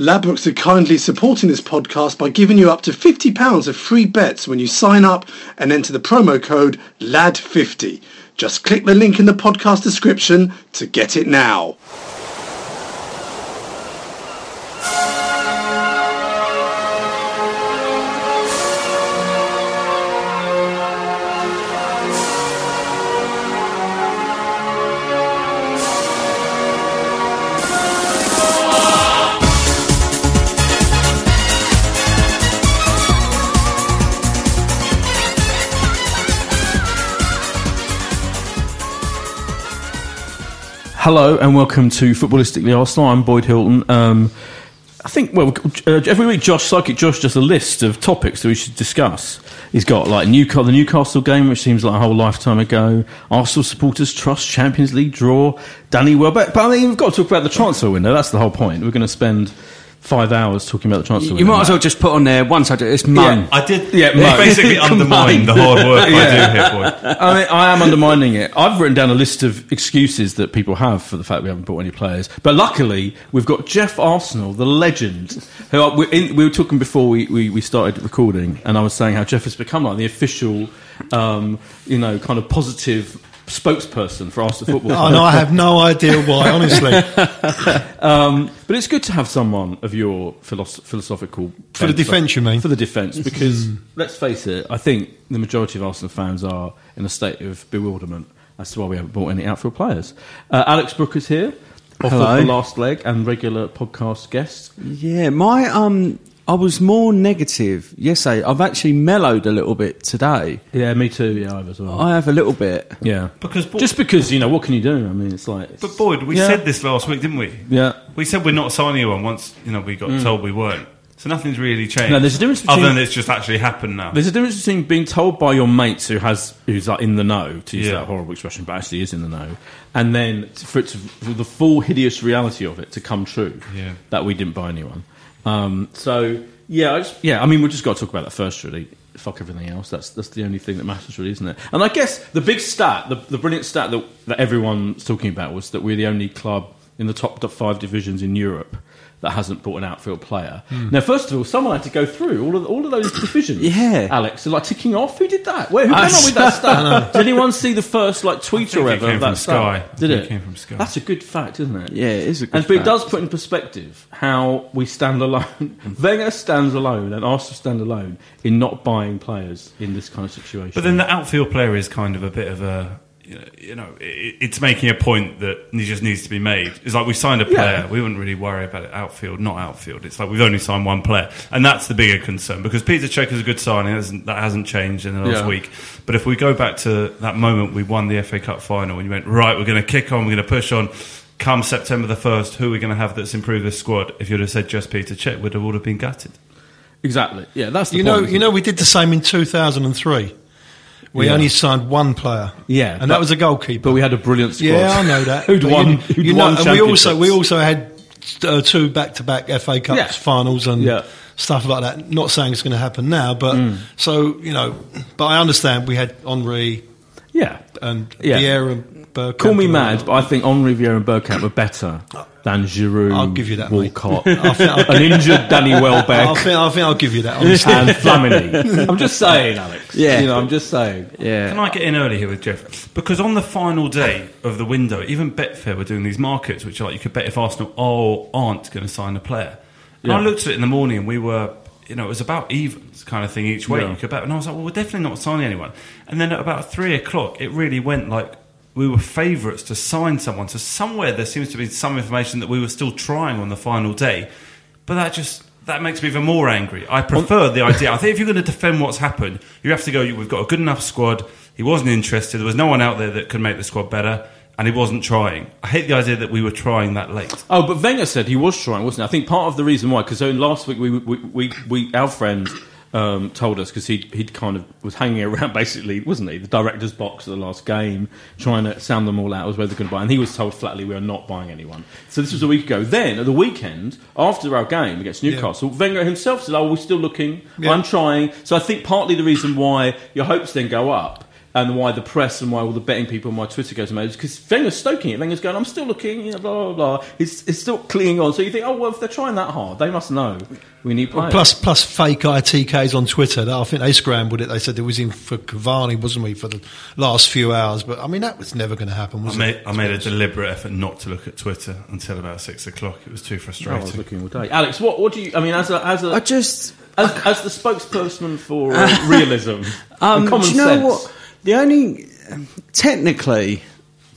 Ladbrokes are kindly supporting this podcast by giving you up to £50 of free bets when you sign up and enter the promo code LAD50. Just click the link in the podcast description to get it now. Hello and welcome to Footballistically Arsenal. I'm Boyd Hilton. Um, I think well uh, every week Josh Psychic Josh does a list of topics that we should discuss. He's got like the Newcastle game, which seems like a whole lifetime ago. Arsenal supporters trust Champions League draw. Danny Welbeck, but I mean we've got to talk about the transfer window. That's the whole point. We're going to spend five hours talking about the transfer You might as well just put on there one subject. It's moan. I did Yeah, yeah, Mo. basically undermine the hard work I do here, boy. I mean, I am undermining it. I've written down a list of excuses that people have for the fact we haven't bought any players. But luckily, we've got Jeff Arsenal, the legend, who I- we, in, we were talking before we, we, we started recording, and I was saying how Jeff has become like the official, um, you know, kind of positive spokesperson for Arsenal football. Oh, no, I have no idea why, honestly. Um, but it's good to have someone of your philosoph- philosophical For the defence, you mean? For the defence, because let's face it, I think the majority of Arsenal fans are in a state of bewilderment as to why we haven't bought any outfield players. Uh, Alex Brook is here, off Hello. of the last leg and regular podcast guest. Yeah, my um, I was more negative yesterday. I've actually mellowed a little bit today. Yeah, me too. Yeah, I have as well. I have a little bit. yeah, Because Bo- just because you know what can you do? I mean, it's like, But Boyd, we Yeah. said this last week, didn't we? yeah. We said we're not signing anyone once you know we got mm. told we weren't. So nothing's really changed. No, there's a difference between, other between- than it's just actually happened now. There's a difference between being told by your mates who has who's like in the know to use Yeah. that horrible expression, but actually is in the know, and then for it to, for the full hideous reality of it to come true. Yeah. that we didn't buy anyone. Um, so yeah, I just, yeah. I mean, we just got to talk about that first, really. Fuck everything else. That's that's the only thing that matters, really, isn't it? And I guess the big stat, the, the brilliant stat that that everyone's talking about was that we're the only club in the top five divisions in Europe that hasn't bought an outfield player. Now, first of all, someone had to go through all of all of those divisions. Yeah. Alex, so like ticking off. Who did that? Where, who ah, came up with that stat? Did anyone see the first like tweet think or it whatever of that from stat? Sky. I Did think it? it came from Sky. That's a good fact, isn't it? Yeah, it is a good. And but it does put in perspective how we stand alone. Wenger stands alone, and Arsenal stand alone in not buying players in this kind of situation. But then the outfield player is kind of a bit of a, you know, it, it's making a point that just needs to be made. It's like we signed a player, Yeah. we wouldn't really worry about it outfield, not outfield. It's like we've only signed one player, and that's the bigger concern because Peter Cech is a good signing. That hasn't, that hasn't changed in the last Yeah. week. But if we go back to that moment we won the FA Cup final, and you went right, we're going to kick on, we're going to push on. Come September the first, who are we going to have that's improved this squad? If you'd have said just Peter Cech, would have all have been gutted. exactly, yeah, that's the You point, know, isn't you know, we did the same in 2003. We Yeah. only signed one player. Yeah, and but- that was a goalkeeper. But we had a brilliant squad. Yeah, I know that. who'd But won? You, who'd you know, won and we also we also had uh, two back-to-back FA Cups Yeah. finals and Yeah. stuff like that. Not saying it's going to happen now, but so you know. But I understand we had Henry yeah. and Yeah. Vieira and Bergkamp. Call me mad, but I think Henry Vieira and Bergkamp were better than Giroud, I'll give you that. Walcott, I think I'll- an injured Danny I Welbeck, think, I think I'll give you that. Honestly. and Flamini. I'm just saying, Alex. Yeah. You know, I'm just saying. Yeah. Can I get in early here with Jeff? Because on the final day of the window, even Betfair were doing these markets, which are like you could bet if Arsenal are, aren't going to sign a player. And I Yeah. looked at it in the morning, and we were, you know, it was about evens kind of thing each way. Yeah. You could bet, and I was like, well, we're definitely not signing anyone. And then at about three o'clock, it really went like we were favourites to sign someone. So somewhere there seems to be some information that we were still trying on the final day, but that just. That makes me even more angry. I prefer the idea. I think if you're going to defend what's happened, you have to go. We've got a good enough squad. He wasn't interested. There was no one out there that could make the squad better, and he wasn't trying. I hate the idea that we were trying that late. Oh, but Wenger said he was trying, wasn't he? I think part of the reason why, because last week we, we, we, we our friend um, told us because he he'd kind of was hanging around basically, wasn't he? The director's box at the last game, trying to sound them all out as whether they're going to buy, and he was told flatly we are not buying anyone. So this was a week ago. Then at the weekend after our game against Newcastle, Wenger himself said, "Oh, we're still looking. Yeah. I'm trying." So I think partly the reason why your hopes then go up. And why the press and why all the betting people on my Twitter goes mad is because Wenger's stoking it. Wenger's going, I'm still looking, you know, blah, blah, blah. He's, he's still clinging on. So you think, oh, well, if they're trying that hard, they must know we need players. Plus, plus fake ITKs on Twitter. I think they scrambled it. They said it was in for Cavani, wasn't we, for the last few hours? But I mean, that was never going to happen, I made, it? I made a deliberate effort not to look at Twitter until about six o'clock. It was too Oh, I was frustrating. looking all day. Alex, what, what do you, I mean, as a, as a, I just. as, as the spokesperson for uh, realism Um, and common do you know sense. what? The only um, technically,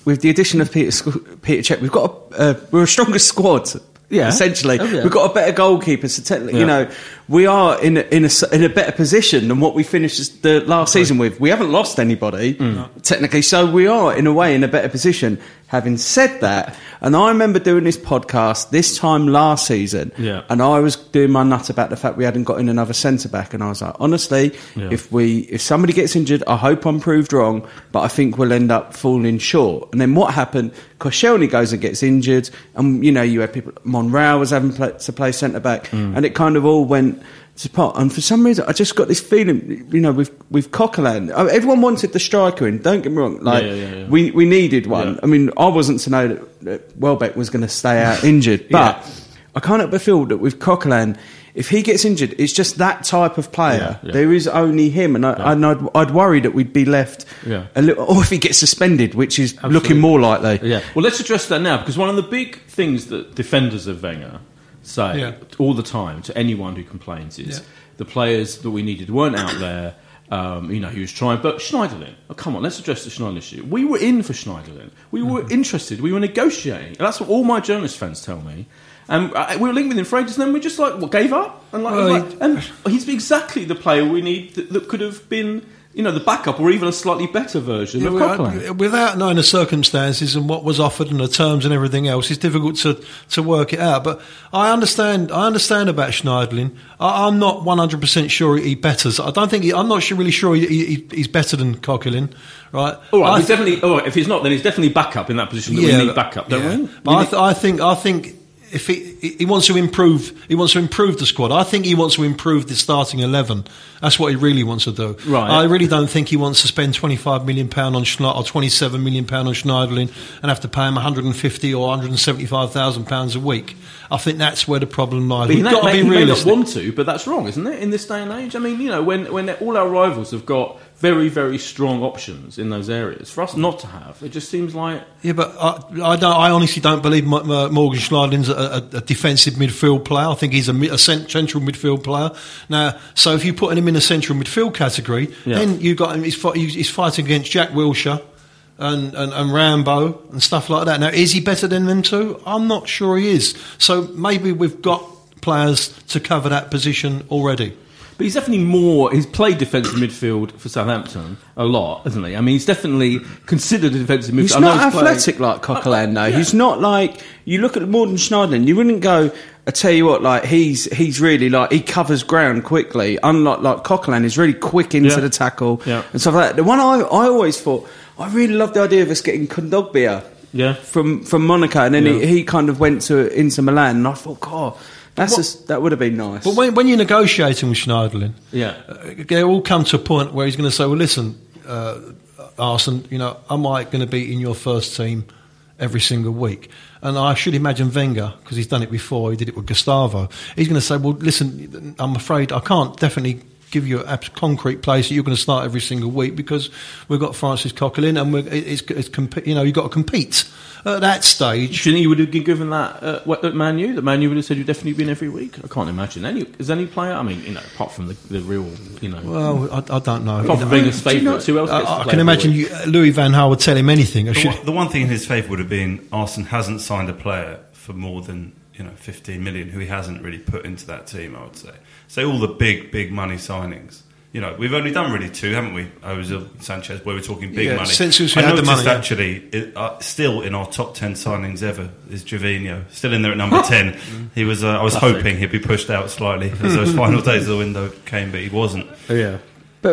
with the addition of Peter Peter Cech, we've got a, uh, we're a stronger squad. Yeah. essentially, Oh, yeah. we've got a better goalkeeper. So technically, you know, we are in a, in a in a better position than what we finished the last season with. We haven't lost anybody Mm. technically, so we are in a way in a better position. Having said that, and I remember doing this podcast this time last season, Yeah. and I was doing my nut about the fact we hadn't got in another centre back, and I was like, honestly, Yeah. if we if somebody gets injured, I hope I'm proved wrong, but I think we'll end up falling short. And then what happened? Koscielny goes and gets injured, and you know you had people. Monreal was having play, to play centre back, Mm. and it kind of all went. Pot. And for some reason, I just got this feeling, you know, with with Coquelin, everyone wanted the striker in. Don't get me wrong, like Yeah, yeah, yeah. we we needed one. I mean, I wasn't to know that, that Welbeck was going to stay out injured, but I can't help but feel that with Coquelin, if he gets injured, it's just that type of player. There is only him, and, I, and I'd, I'd worry that we'd be left Yeah. a little, or if he gets suspended, which is Absolutely. looking more likely. Yeah. Well, let's address that now because one of the big things that defenders of Wenger say Yeah. all the time to anyone who complains is Yeah. the players that we needed weren't out there. Um, you know, he was trying, but Schneiderlin. Oh, come on, let's address the Schneiderlin issue. We were in for Schneiderlin. We were Mm-hmm. interested. We were negotiating. And that's what all my journalist friends tell me. And uh, we were linked with him for ages, and then we just like what gave up. And like, Well, like- and he's exactly the player we need that, that could have been, you know, the backup or even a slightly better version Yeah, of. I- without knowing the circumstances and what was offered and the terms and everything else, it's difficult to, to work it out. But I understand. I understand about Schneiderlin. I, I'm not 100 percent sure he betters. I don't think. He, I'm not sure, really sure he, he, he's better than Coquelin, right? All right, thi- definitely. All right, if he's not, then he's definitely backup in that position. That we need backup, don't yeah. we? But I, th- I think I think if he he wants to improve, he wants to improve the squad. I think he wants to improve the starting eleven. That's what he really wants to do. Right. I really don't think he wants to spend twenty five million pound on Schne- or twenty seven million pound on Schneiderlin and have to pay him one hundred and fifty or one hundred and seventy five thousand pounds a week. I think that's where the problem lies. But We've may, got to be he may not want to, but that's wrong, isn't it? In this day and age, I mean, you know, when when all our rivals have got very very strong options in those areas, for us not to have, it just seems like Yeah, but I, I don't. I honestly don't believe Mo- Mo- Morgan Schneiderlin's a, a, a defensive midfield player. I think he's a, a central midfield player. Now, so if you put him in a central midfield category, Yeah. then you got him. He's, he's fighting against Jack Wilshere. And, and, and Rambo and stuff like that. Now, is he better than them two? I'm not sure he is. So maybe we've got players to cover that position already. But he's definitely more. He's played defensive midfield for Southampton a lot, hasn't he? I mean, he's definitely considered a defensive midfield. He's I know not playing- athletic like Coquelin, though. Yeah. He's not like you look at Morgan Schneiderlin. You wouldn't go. I tell you what, like he's he's really like he covers ground quickly. Unlike like Coquelin, is really quick into Yeah. the tackle Yeah. and stuff like that. The one I I always thought I really loved the idea of us getting Kondogbia Yeah. from from Monaco, and then Yeah. he, he kind of went to into Milan, and I thought, God, that's What- just, that would have been nice. But when, when you're negotiating with Schneiderlin, Yeah. uh, they all come to a point where he's going to say, "Well, listen, uh, Arsene, you know, am I going to be in your first team every single week?" And I should imagine Wenger, because he's done it before. He did it with Gustavo. He's going to say, "Well, listen, I'm afraid I can't definitely." Give you a concrete place that you're going to start every single week because we've got Francis Coquelin and we're, it's, it's comp- you know you've got to compete at that stage. Do you think you would have been given that uh, what- at Man U? That Man U would have said you've definitely been every week? I can't imagine. Any, is any player, I mean, you know, apart from the, the real, you know, Well, I, I don't know. apart from You know, Wenger's who else I, gets to I can imagine you, Louis Van Gaal would tell him anything. The one, the one thing in his favour would have been Arsenal hasn't signed a player for more than you know 15 million who he hasn't really put into that team. I would say. So all the big big money signings. You know, we've only done really two, haven't we? Ozil, Sanchez, where we're talking big Yeah, money. since we I had the noticed money, yeah. actually, it, uh, still in our top 10 signings ever is Gervinho, still in there at number 10. He was. Uh, I was hoping he'd be pushed out slightly as those final days of the window came, but he wasn't. yeah.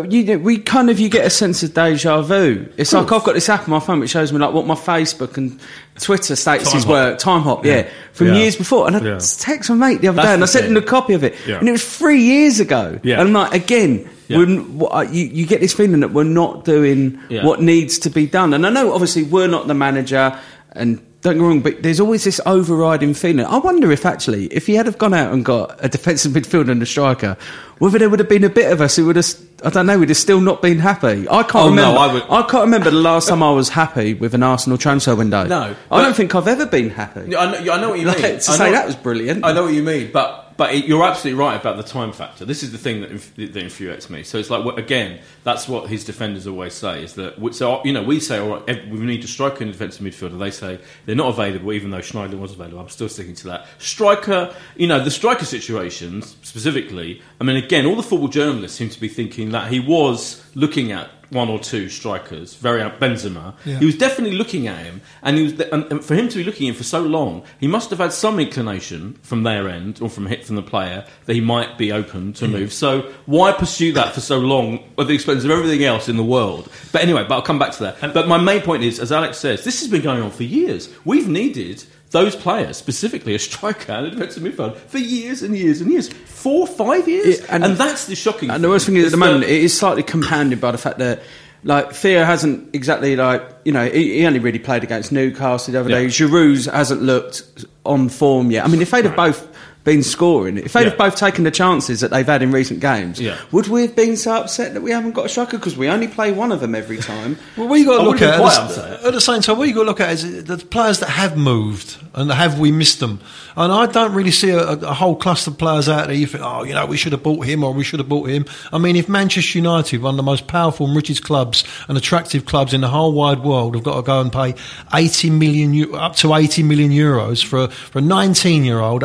But you, know, we kind of you get a sense of deja vu. It's like I've got this app on my phone which shows me like what my Facebook and Twitter statuses Time Hop. were. Time hop, yeah, from Yeah. years before. And I Yeah. text my mate the other That's day and I sent him a copy of it, Yeah. and it was three years ago. Yeah. And I'm like, again, Yeah. uh, you, you get this feeling that we're not doing Yeah. what needs to be done. And I know obviously we're not the manager and. Don't get me wrong, but there's always this overriding feeling. I wonder if actually, if he had have gone out and got a defensive midfielder and a striker, whether there would have been a bit of us who would have, I don't know, have still not been happy. I can't Oh, no, remember. I would- I can't remember the last time I was happy with an Arsenal transfer window. No, I don't think I've ever been happy. I know, I know what you Like, mean. to I say know- that was brilliant. I know what you mean, but but it, you're absolutely right about the time factor. This is the thing that, inf- that infuriates me. So it's like again, that's what his defenders always say is that so you know we say all right, we need a striker and a defensive midfielder. They say they're not available, even though Schneider was available. I'm still sticking to that striker. You know the striker situations specifically. I mean, again, all the football journalists seem to be thinking that he was looking at one or two strikers, very Benzema. Yeah. He was definitely looking at him, and he was, and, and for him to be looking at him for so long, he must have had some inclination from their end or from hit from the player that he might be open to move. So why pursue that for so long at the expense of everything else in the world? But anyway, but I'll come back to that. But my main point is, as Alex says, this has been going on for years. We've needed those players, specifically a striker and a defensive midfielder, for years and years and years, four, five years, Yeah, and, and- that's the shocking. And the worst thing is, at the moment, it is slightly compounded by the fact that, like, Theo hasn't exactly, like, you know, he, he only really played against Newcastle the other Yeah. day. Giroud hasn't looked on form yet. I mean, if they'd have both been scoring, if they'd Yeah. have both taken the chances that they've had in recent games, Yeah. would we have been so upset that we haven't got a striker? Because we only play one of them every time. Well, what you got to look at at the, at the same time. What you got to look at is the players that have moved and have we missed them. And I don't really see a, a whole cluster of players out there. You think, oh, you know, we should have bought him or we should have bought him. I mean, if Manchester United, one of the most powerful and richest clubs and attractive clubs in the whole wide world, have got to go and pay eighty million, up to eighty million euros for a, for a nineteen-year-old.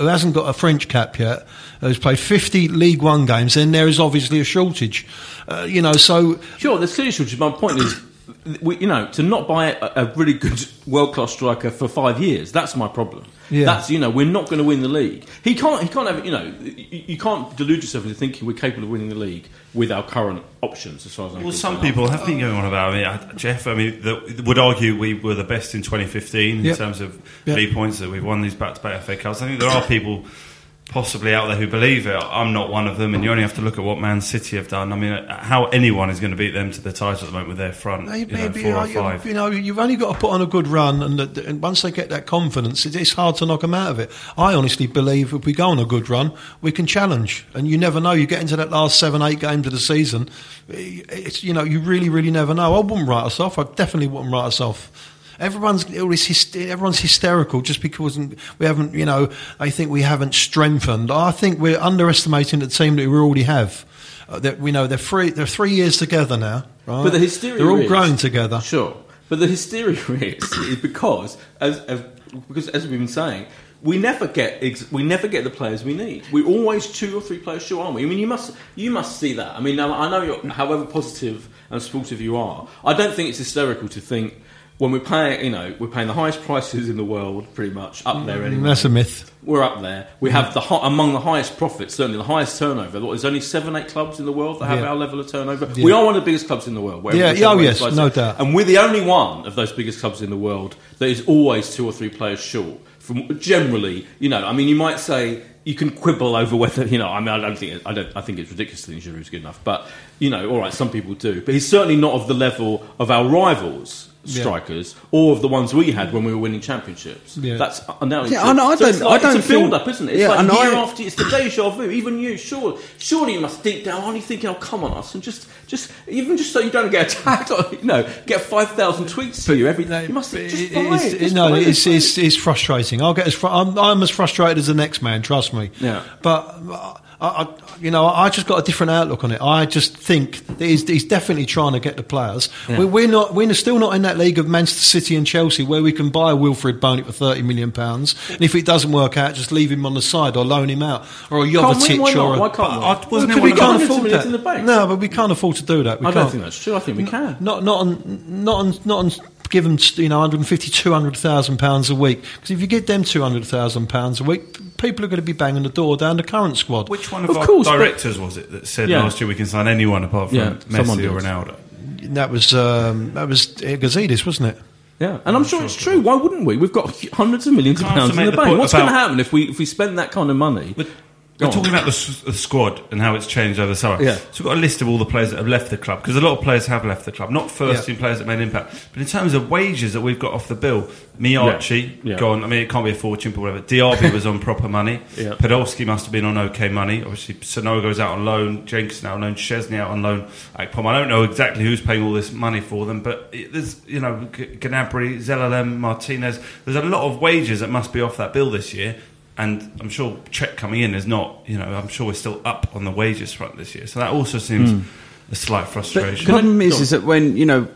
Who hasn't got a French cap yet, who's played 50 League One games, then there is obviously a shortage. Uh, you know, so Sure, there's clearly shortage. My point is, we, you know, to not buy a, a really good world class striker for five years, that's my problem. Yeah. That's you know, we're not going to win the league. He can't. He can't have. You know, you, you can't delude yourself into thinking we're capable of winning the league with our current options. As far as I'm Well, some people have been going on about. I mean, I- Jeff. I mean, the, would argue we were the best in 2015 in Yep. terms of Yep. league points that we've won these back-to-back FA Cups. I think there are people possibly out there who believe it. I'm not one of them, and you only have to look at what Man City have done. I mean, how anyone is going to beat them to the title at the moment with their front, you know, Maybe, four or uh, you, five. you know, you've only got to put on a good run, and, and once they get that confidence, it, it's hard to knock them out of it. I honestly believe if we go on a good run, we can challenge, and you never know. You get into that last seven, eight games of the season, it's you know, you really, really never know. I wouldn't write us off. I definitely wouldn't write us off. Everyone's always hyster- everyone's hysterical just because we haven't, you know, they think we haven't strengthened. I think we're underestimating the team that we already have. Uh, that we know they're three, they're three years together now, right? But the hysteria they're all is- growing together. Sure. But the hysteria is, is because, as, as because as we've been saying, we never get ex- we never get the players we need. We're always two or three players short, aren't we? I mean, you must you must see that. I mean, I know you're, however positive and supportive you are, I don't think it's hysterical to think when we're paying, you know, we're paying the highest prices in the world, pretty much up there mm, anyway. That's a myth. We're up there. We mm. have the hi- among the highest profits, certainly the highest turnover. There's only seven, eight clubs in the world that have Yeah. our level of turnover. Yeah. We are one of the biggest clubs in the world. Yeah, oh, yes, no it. doubt. And we're the only one of those biggest clubs in the world that is always two or three players short. From generally, you know, I mean, you might say you can quibble over whether you know. I mean, I don't think I don't. I think it's ridiculous that Giroud's good enough, but you know, all right, some people do. But he's certainly not of the level of our rivals. Yeah. Strikers, or of the ones we had when we were winning championships. Yeah. That's uh, undoubtedly Yeah. I know, I So don't- like- I don't it's a build think- up, isn't it? It's Yeah, like and year I- after it's the deja vu. Even you, surely, surely you must deep down, aren't you thinking, "Oh, come on, us," and just, just even just so you don't get attacked, or you know, get five thousand tweets for you every day. You must think, just It- buy it's- it. Just no, buy it's, it's, it's frustrating. I'll get as fr- I'm, I'm as frustrated as the next man. Trust me. Yeah. But I, I, you know, I just got a different outlook on it. I just think that he's, he's definitely trying to get the players. We, we're not. We're still not in that league of Manchester City and Chelsea where we can buy Wilfried Bony for thirty million pounds, and if it doesn't work out, just leave him on the side or loan him out, or a? Jovetic not? or a. Why can't we? I- wasn't Well, we can't afford that. in the bank? No, but we can't afford to do that. We I don't can't. think that's true. I think we can. Not not on not on not on give them you know 150 200,000 pounds a week because if you get them 200,000 pounds a week people are going to be banging the door down the current squad Which one of, Of our course, but- directors was it that said Yeah. last year we can sign anyone apart from Yeah, Messi or did. Ronaldo? that was um, that was Gazidis wasn't it Yeah, and I'm sure it's true. Why wouldn't we? We've got hundreds of millions of pounds in the the bank. What's going to happen if we if we spend that kind of money? But Go we're talking about the, the squad and how it's changed over the summer. Yeah. So we've got a list of all the players that have left the club because a lot of players have left the club. Not first Yeah. team players that made an impact, but in terms of wages that we've got off the bill, Miyaichi Yeah. Yeah. gone. I mean, it can't be a fortune, but whatever. Diaby was on proper money. Yeah. Podolski must have been on okay money. Obviously, Sanogo goes out on loan. Jenkins out on loan. Szczesny out on loan. Akpom. I don't know exactly who's paying all this money for them, but it, there's you know G- Gnabry, Zelalem, Martinez. There's a lot of wages that must be off that bill this year. And I'm sure Cech coming in is not, you know, I'm sure we're still up on the wages front this year. So that also seems hmm. a slight But the problem is, is that when you know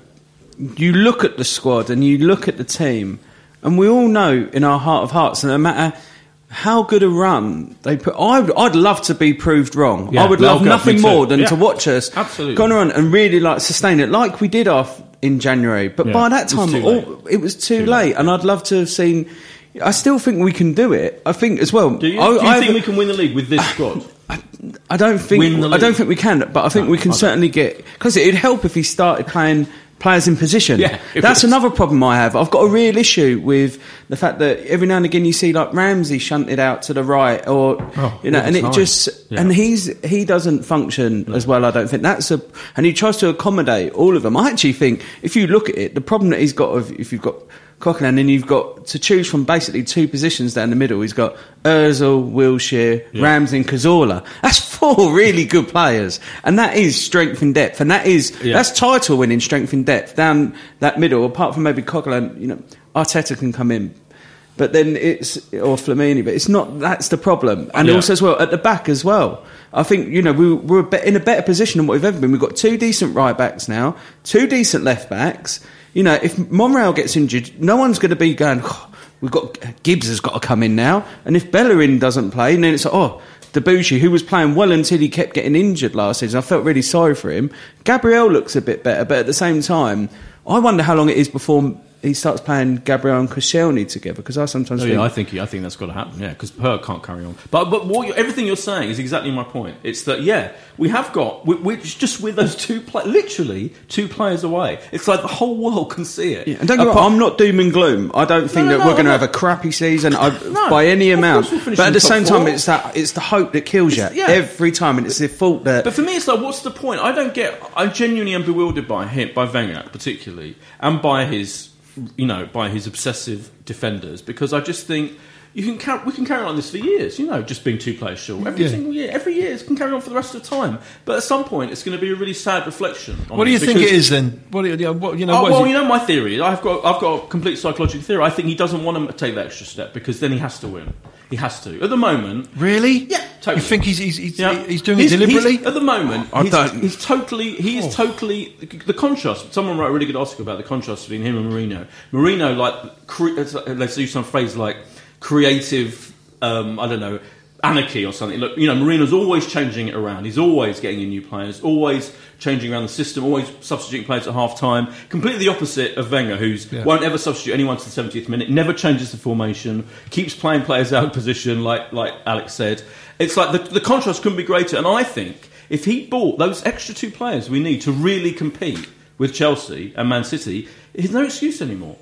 you look at the squad and you look at the team, and we all know in our heart of hearts, and no matter how good a run they put, I'd, I'd love to be proved wrong. Yeah, I would love nothing more than Yeah. to watch us Absolutely. go on and really like sustain it, like we did off in January. But Yeah, by that it was time, too all, late. it was too, Too late, late. and I'd love to have seen. I still think we can do it. I think as well. do you, I, do you I think have- we can win the league with this squad? I don't think I don't think we can, but I think No, we can certainly get because it'd help if he started playing players in position. Yeah, that's would. another problem I have. I've got a real issue with the fact that every now and again you see like Ramsey shunted out to the right, or Oh, you know, and it just Yeah. and he's he doesn't function as well. I don't think that's a and he tries to accommodate all of them. I actually think if you look at it, the problem that he's got of if you've got. Coquelin, and then you've got to choose from basically two positions down the middle. He's got Ozil, Wilshere, Ramsey, and Cazorla. That's four really good players, and that is strength and depth, and that is Yeah. that's title winning strength and depth down that middle. Apart from maybe Coquelin, you know, Arteta can come in, but then it's or Flamini, but it's not. That's the problem, and Yeah. also as well at the back as well. I think you know we, we're in a better position than what we've ever been. We've got two decent right backs now, two decent left backs. You know, if Monreal gets injured, no one's going to be going. "Oh, we've got Gibbs has got to come in now, and if Bellerin doesn't play, then it's like, oh. Debuchy, who was playing well until he kept getting injured last season, I felt really sorry for him. Gabriel looks a bit better, but at the same time, I wonder how long it is before he starts playing Gabriel and Koscielny together. Because I sometimes Oh, think, yeah, I think I think that's got to happen. Yeah, because Per can't carry on. But but what you everything you're saying is exactly my point. It's that yeah, we have got we, we're just with those two play, literally two players away. It's like the whole world can see it. Yeah, and don't get Apart- I'm not doom and gloom. I don't think No, no, that no, we're going to have a crappy season by any amount. But at the same time, it's that it's the hope that kills you yeah. every time, and it's the fault that. But for me, it's like, what's the point? I don't get. I genuinely am bewildered by him, by Wenger particularly, and by his, you know, by his obsessive defenders, because I just think you can car- we can carry on this for years. You know, just being two players short every Yeah. single year, every year it can carry on for the rest of the time. But at some point, it's going to be a really sad reflection. On what do you think it is then what do you, what, you know Oh, well, it- you know my theory. I've got I've got a complete psychological theory. I think he doesn't want to take that extra step because then he has to win. He has to. At the moment, Really? Yeah, totally. You think he's he's, he's, Yeah. he's doing He's- it deliberately? he's- at the moment, I he's, don't- he's totally. He is totally the contrast. Someone wrote a really good article about the contrast between him and Mourinho. Mourinho, like, cre- let's use some phrase like creative. Um, I don't know. Anarchy or something. Look, you know, Mourinho's always changing it around. He's always getting in new players, always changing around the system, always substituting players at half time. Completely the opposite of Wenger, who's Yeah. won't ever substitute anyone to the 70th minute, never changes the formation, keeps playing players out of position, like like Alex said. It's like the, the contrast couldn't be greater. And I think if he bought those extra two players we need to really compete with Chelsea and Man City, there's no excuse anymore.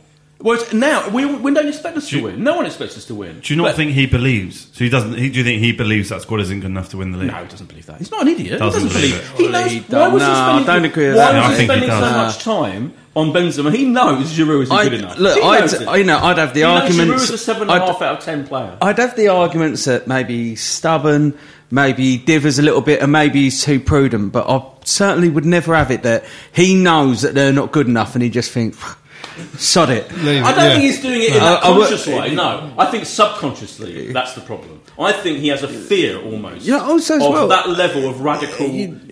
Whereas now we, we don't expect us to win. No one expects us to win. Do you not But- think he believes? So he doesn't. He, do you think he believes that squad isn't good enough to win the league? No, he doesn't believe that. He's not an idiot. Doesn't he doesn't believe believe. it. He Well, knows. he why don't- was he no, I spending? don't agree with why that. was he think he spending so much time on Benzema? He knows Giroud isn't I, good enough. look, he knows. I'd, you know, I'd have the he arguments. knows Giroud is a seven and a I'd- half out of ten player. I'd have the arguments that maybe he's stubborn, maybe he differs a little bit, and maybe he's too prudent. But I certainly would never have it that he knows that they're not good enough, and he just thinks, "Sod it." Leave I don't yeah. think he's doing it in No. that I- I would- conscious way. No, I think subconsciously that's the problem. I think he has a fear almost Yeah, also as of well- that level of radical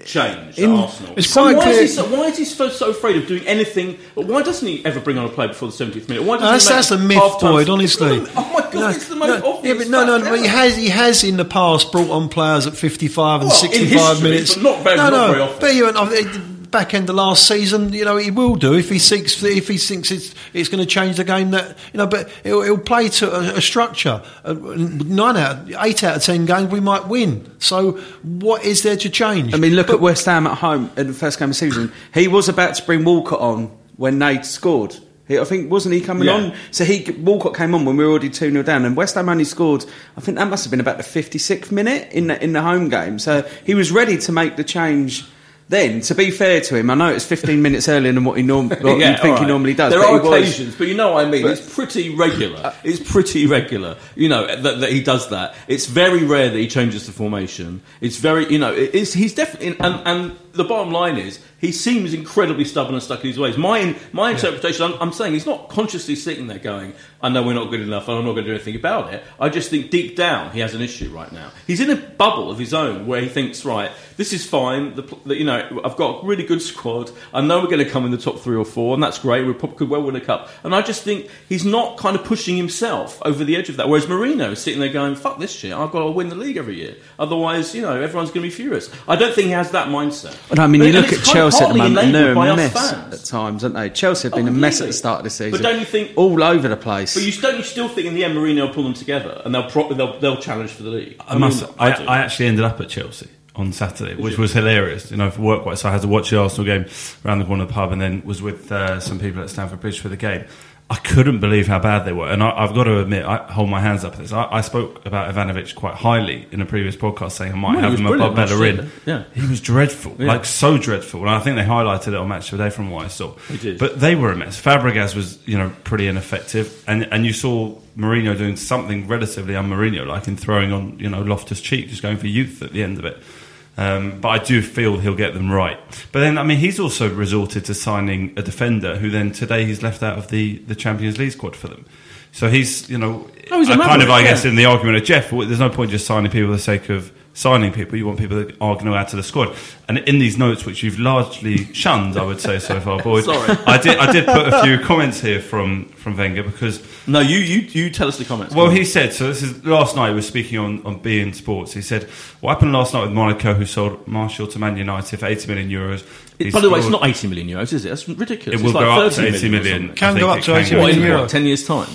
change in- at Arsenal. It's So quite why, is he so, why is he so, so afraid of doing anything? Why doesn't he ever bring on a player before the 70th minute? Why doesn't that's, he make that's a myth, half-time- Boyd. Honestly. Oh my god, No, it's the most no, obvious. yeah, but no, no, fact but he ever. has he has in the past brought on players at fifty-five and Well, in sixty-five history, minutes. but not very- no, not no, very often. but you know, I- back end of last season, you know, he will do if he seeks if he thinks it's it's going to change the game. That you know, but he'll, he'll play to a, a structure. Uh, nine out, eight out of ten games we might win. So what is there to change? I mean, look at West Ham at home in the first game of the season. He was about to bring Walcott on when they scored. I think wasn't he coming Yeah. on? So he Walcott came on when we were already two 0 down, and West Ham only scored. I think that must have been about the fifty sixth minute in the, in the home game. So he was ready to make the change. Then, to be fair to him, I know it's 15 minutes earlier than what he norm- what Yeah, you think all he normally does. There but are he was- occasions, but you know what I mean. it's pretty regular. it's pretty regular. You know that, that he does that. It's very rare that he changes the formation. It's very, you know, it- it's, he's definitely. And, and the bottom line is, he seems incredibly stubborn and stuck in his ways. My my interpretation, I'm, I'm saying, he's not consciously sitting there going, "I know we're not good enough, and I'm not going to do anything about it." I just think deep down he has an issue right now. He's in a bubble of his own where he thinks, "Right, this is fine. The, the, you know, I've got a really good squad. I know we're going to come in the top three or four, and that's great. We probably could well win a cup." And I just think he's not kind of pushing himself over the edge of that. Whereas Mourinho is sitting there going, "Fuck this shit! I've got to win the league every year. Otherwise, you know, everyone's going to be furious." I don't think he has that mindset. But I mean, But- you look at of Chelsea at the moment, and they're a mess fans. at times, aren't they? Chelsea have Oh, been a mess at the start of the season. But don't you think- all over the place? But you don't you still think in the end Mourinho will pull them together and they'll pro- they'll, they'll challenge for the league? I must. mean, I, do. I actually ended up at Chelsea on Saturday, which was hilarious. You know, for work wise, so I had to watch the Arsenal game around the corner of the pub, and then was with uh, some people at Stamford Bridge for the game. I couldn't believe how bad they were, and I, I've got to admit, I hold my hands up at this. I, I spoke about Ivanovic quite highly in a previous podcast, saying I might Well, have him above Bellerin. yeah. he was dreadful, Yeah. like so dreadful. And I think they highlighted it on Match of the Day from what I saw. But they were a mess. Fabregas was, you know, pretty ineffective, and and you saw Mourinho doing something relatively un-Mourinho, like in throwing on, you know, Loftus Cheek, just going for youth at the end of it. Um, but I do feel he'll get them right. But then, I mean, he's also resorted to signing a defender who then today he's left out of the, the Champions League squad for them. So he's, you know, Oh, he's I kind of, I guess, yeah. in the argument of Jeff, there's no point just signing people for the sake of signing people. You want people that are going to add to the squad. And in these notes, which you've largely shunned, I would say so far, Boyd, Sorry. I did, I did put a few comments here from, from Wenger because no, you, you you tell us the comments. well, Come on. he said so. This is last night. He was speaking on on beIN Sports. He said what happened last night with Monaco, who sold Martial to Man United for eighty million euros. It- by the way, it's not 80 million euros, is it? That's ridiculous. It It's will like go up to 30 eighty or million. Can I go up to eighty million, million. 80 go What, in what, euros. 10 years' time?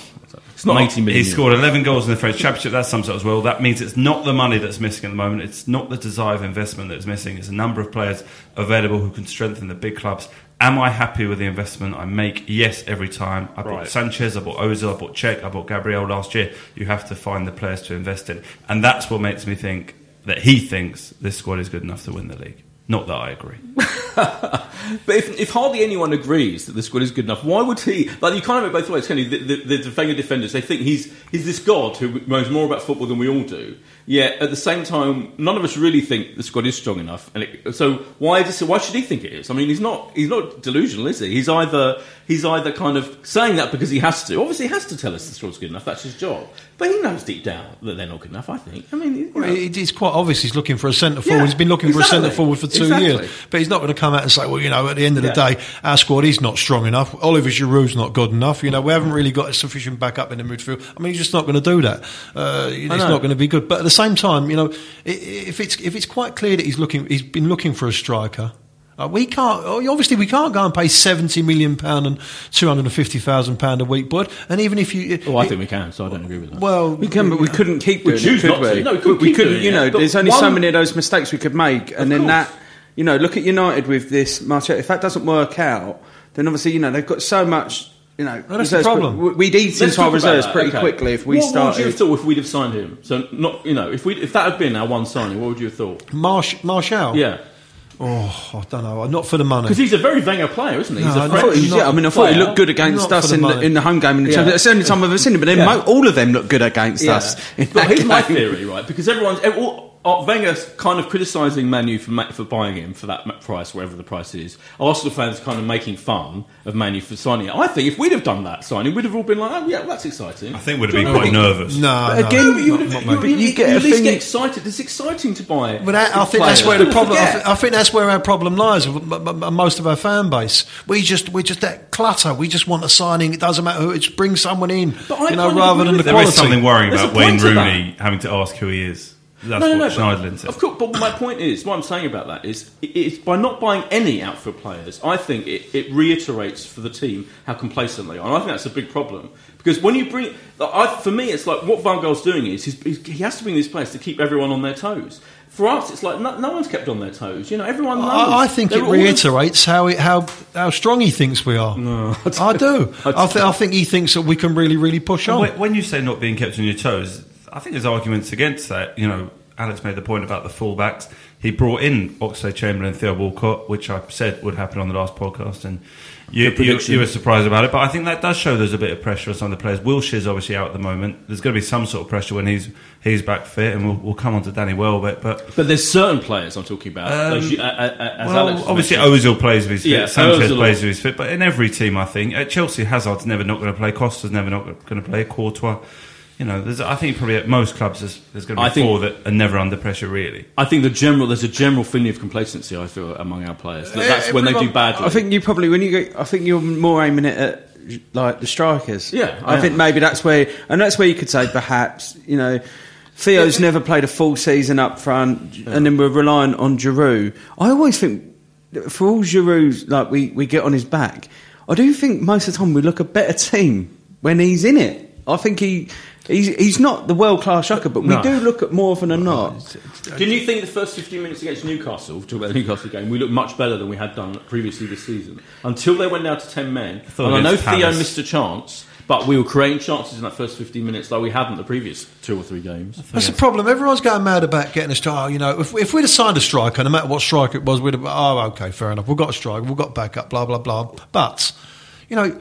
It's not 80 million. He scored 11 goals in the French Championship. That sums it as well. That means it's not the money that's missing at the moment. It's not the desire of investment that's missing. It's a number of players available who can strengthen the big clubs. Am I happy with the investment I make? Yes, every time. I bought Right. Sanchez, I bought Ozil, I bought Cech, I bought Gabriel last year. You have to find the players to invest in. And that's what makes me think that he thinks this squad is good enough to win the league. Not that I agree. But if, if hardly anyone agrees that the squad is good enough, why would he? Like you can't have it both ways, can you? The, the, the defenders, they think he's he's this god who knows more about football than we all do. Yet at the same time, none of us really think the squad is strong enough. And it, so why is why should he think it is? I mean, he's not he's not delusional, is he? He's either he's either kind of saying that because he has to. Obviously, he has to tell us the squad's good enough. That's his job. But he knows deep down that they're not good enough. I think. I mean, you know. Well, it- it's quite obvious he's looking for a centre forward. Yeah, he's been looking for a centre forward for two Exactly. years, but he's not going to come out and say, "Well, you know, at the end of the day, our squad is not strong enough. Oliver Giroud's not good enough. You know, we haven't really got a sufficient backup in the midfield. I mean, he's just not going to do that. Uh, it's not going to be good. But at the same time, you know, if it's if it's quite clear that he's looking, he's been looking for a striker. Uh, we can't. oh, Obviously, we can't go and pay seventy million pound and two hundred and fifty thousand pound a week, bud. And even if you, Oh, I think we can. So I don't agree with that. well, We can, but we couldn't keep We doing choose it, not could to. we? No, we couldn't keep couldn't, you know, But there's only so many of those mistakes we could make, and then course. that, you know, look at United with this Martial. If that doesn't work out, then obviously, you know, they've got so much. You know, Well, that's the problem. We'd eat Let's into our reserves that. pretty Okay. quickly if we what, What would you started. have thought if we'd have signed him? So not you know if we if that had been our one signing, what would you have thought? Marsh, Martial. Yeah, Oh, I don't know. Not for the money. because he's a very Wenger player, isn't he? He's No, a I I French thought he not yeah, I mean, I thought he looked good against us for in the the, in the home game in the Yeah. That's the only time I've ever seen him. But then Yeah. all of them look good against Yeah. us. in But that here's my theory, right? Because everyone's ev- all, uh, Wenger's kind of criticising Manu for ma- for buying him for that price, whatever the price is. Arsenal fans kind of making fun of Manu for signing it. I think if we'd have done that signing, we'd have all been like, "Oh yeah, that's exciting." I think we'd have been quite what I mean? nervous. no, But again, not- You, would not you, you, You get at least thing- get excited. It's exciting to buy. But that, I think players. that's where the problem. I, forget. thi- I think that's where our problem lies. with m- m- m- Most of our fan base, we just we're just that clutter. We just want a signing. It doesn't matter who. It's bring someone in, But I you know, rather than the There quality. is something worrying There's about Wayne point to that. Rooney having to ask who he is. That's no, no, what no. Schneiderlin But, said. of course, but my point is, what I'm saying about that is, i- it's by not buying any outfield players, I think it, it reiterates for the team how complacent they are. And I think that's a big problem because when you bring, I, for me, it's like what Van Gaal's doing is he's, he's, he has to bring these players to keep everyone on their toes. For us, it's like no, no one's kept on their toes. You know, everyone knows. I, I think They're it all- reiterates how it, how how strong he thinks we are. No, I do. I I, th- I think he thinks that we can really, really push on. When, when you say not being kept on your toes, I think there's arguments against that. You know, Alex made the point about the fullbacks. He brought in Oxlade Chamberlain and Theo Walcott, which I said would happen on the last podcast, and you, you, you were surprised about it. But I think that does show there's a bit of pressure on some of the players. Wilshere's obviously out at the moment. There's going to be some sort of pressure when he's he's back fit, and we'll, we'll come on to Danny Welbeck. But But there's certain players I'm talking about. Um, you- as well, obviously. Ozil plays with his fit, Yeah, Sanchez Ozil- plays with his fit, but in every team, I think at Chelsea, Hazard's never not going to play, Costa's never not going to play, Courtois. You know, there's, I think probably at most clubs there's, there's going to be I think- four that are never under pressure, really. I think the general there's a general feeling of complacency. I feel among our players. That- eh, That's when they do badly. I think you probably when you go, I think you're more aiming it at like the strikers. Yeah, I I, think maybe that's where, and that's where you could say perhaps you know. Theo's never played a full season up front, and then we're relying on Giroud. I always think, for all Giroud, like we, we get on his back, I do think most of the time we look a better team when he's in it. I think he he's, he's not the world class striker, but we No. do look at more often than not. Didn't you think the first 15 minutes against Newcastle, talk about the Newcastle game, we looked much better than we had done previously this season? Until they went down to 10 men. thought And I know against Theo Palace- missed a chance, but we were creating chances in that first 15 minutes like we hadn't the previous two or three games. That's the problem. Everyone's going mad about getting a striker. You know, if, if we'd have signed a striker, no matter what striker it was, we'd have. Oh, okay, fair enough. We've got a striker. We've got backup. Blah blah blah. But you know,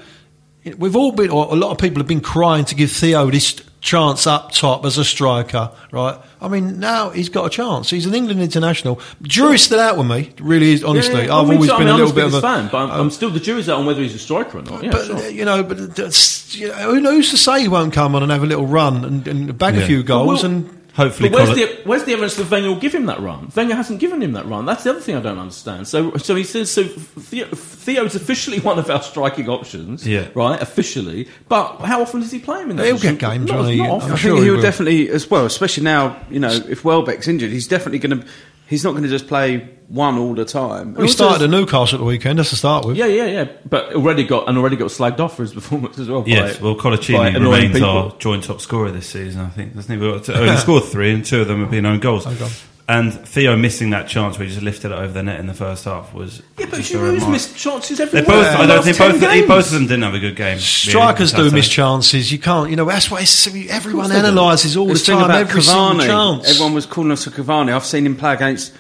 we've all been, or a lot of people have been crying to give Theo this chance up top as a striker, right? I mean, now he's got a chance. He's an England international. Jury's still out with me. Really is. Honestly, Yeah, yeah. I've I mean, always so, I been mean, a I'm little bit of a fan, but I'm, I'm still the jury's out on whether he's a striker or not. Yeah, but sure. uh, you know, but that's, you know, who knows to say he won't come on and have a little run and, and bag a few goals Well, and. Hopefully, But where's Colin- the, where's the evidence that Wenger will give him that run? Wenger hasn't given him that run. That's the other thing I don't understand. So, so he says so. Theo, Theo's officially one of our striking options, Yeah. right? Officially, but how often does he play him in that? He'll position? get games, Not, won't he? I'm often. I sure think he he'll will. definitely as well, especially now. You know, if Welbeck's injured, he's definitely going to. He's not going to just play one all the time. We started at Newcastle at the weekend. That's to start with. Yeah, yeah, yeah. But already got and already got slagged off for his performance as well. by- Yes, well, by Coloccini annoying remains people. our joint top scorer this season. I think doesn't he? We've got two- only scored three, and two of them have been own goals. goals. And Theo missing that chance where he just lifted it over the net in the first half was. Yeah, but just a Giroud's missed chances They everywhere. both. for the I don't think both. games. Both of them didn't have a good game. Strikers really, do miss chances. You can't, you know, that's why everyone analyses all the This thing time, about every Cavani, single chance. everyone was calling us a Cavani. I've seen him play against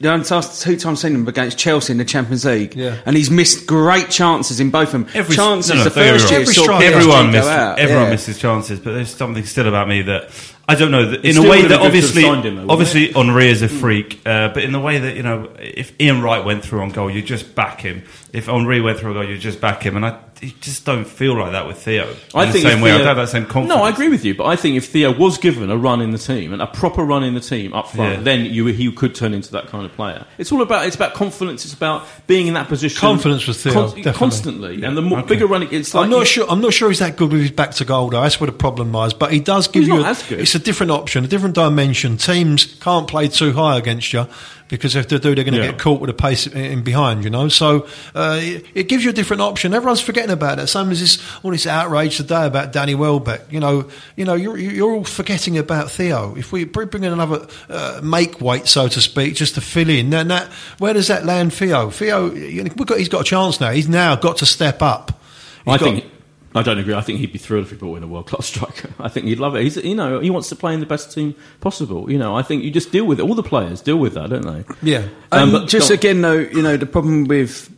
Know, I've two times seen him against Chelsea in the Champions League, Yeah. and he's missed great chances in both of them. Every- chances no, no, the don't get me first year, Every saw everyone go misses, everyone yeah. misses chances, but there's something still about me that I don't know. That in a way that been good to obviously, him, though, obviously Henry is a freak, uh, but in the way that you know, if Ian Wright went through on goal, you just back him. If Henry went through a goal, you just back him, and I you just don't feel like that with Theo. I in think the if same way. I Theo- don't have that same confidence. No, I agree with you, but I think if Theo was given a run in the team and a proper run in the team up front, Yeah. then you, he could turn into that kind of player. It's all about it's about confidence. It's about being in that position. Confidence with Theo, definitely. constantly, and the more, Okay. bigger run it gets. Like I'm not sure. I'm not sure he's that good with his back to goal though. That's where the problem lies. But he does give He's you. not a, as good. It's a different option, a different dimension. Teams can't play too high against you because if they do, they're going to Yeah. get caught with a pace in, in behind. You know, so uh, it, it gives you a different option. Everyone's forgetting about that. Same as this all this outrage today about Danny Welbeck. You know, you know, you're you're all forgetting about Theo. If we bring in another uh, make weight, so to speak, just to fill in, then that where does that land Theo? Theo, you know, we've got, he's got a chance now. He's now got to step up. He's I got- think. I don't agree. I think he'd be thrilled if he brought in a world class striker. I think he'd love it. He's, you know, he wants to play in the best team possible. You know, I think you just deal with it. All the players deal with that, don't they? Yeah. Um, Um, but just go- again, though, you know, the problem with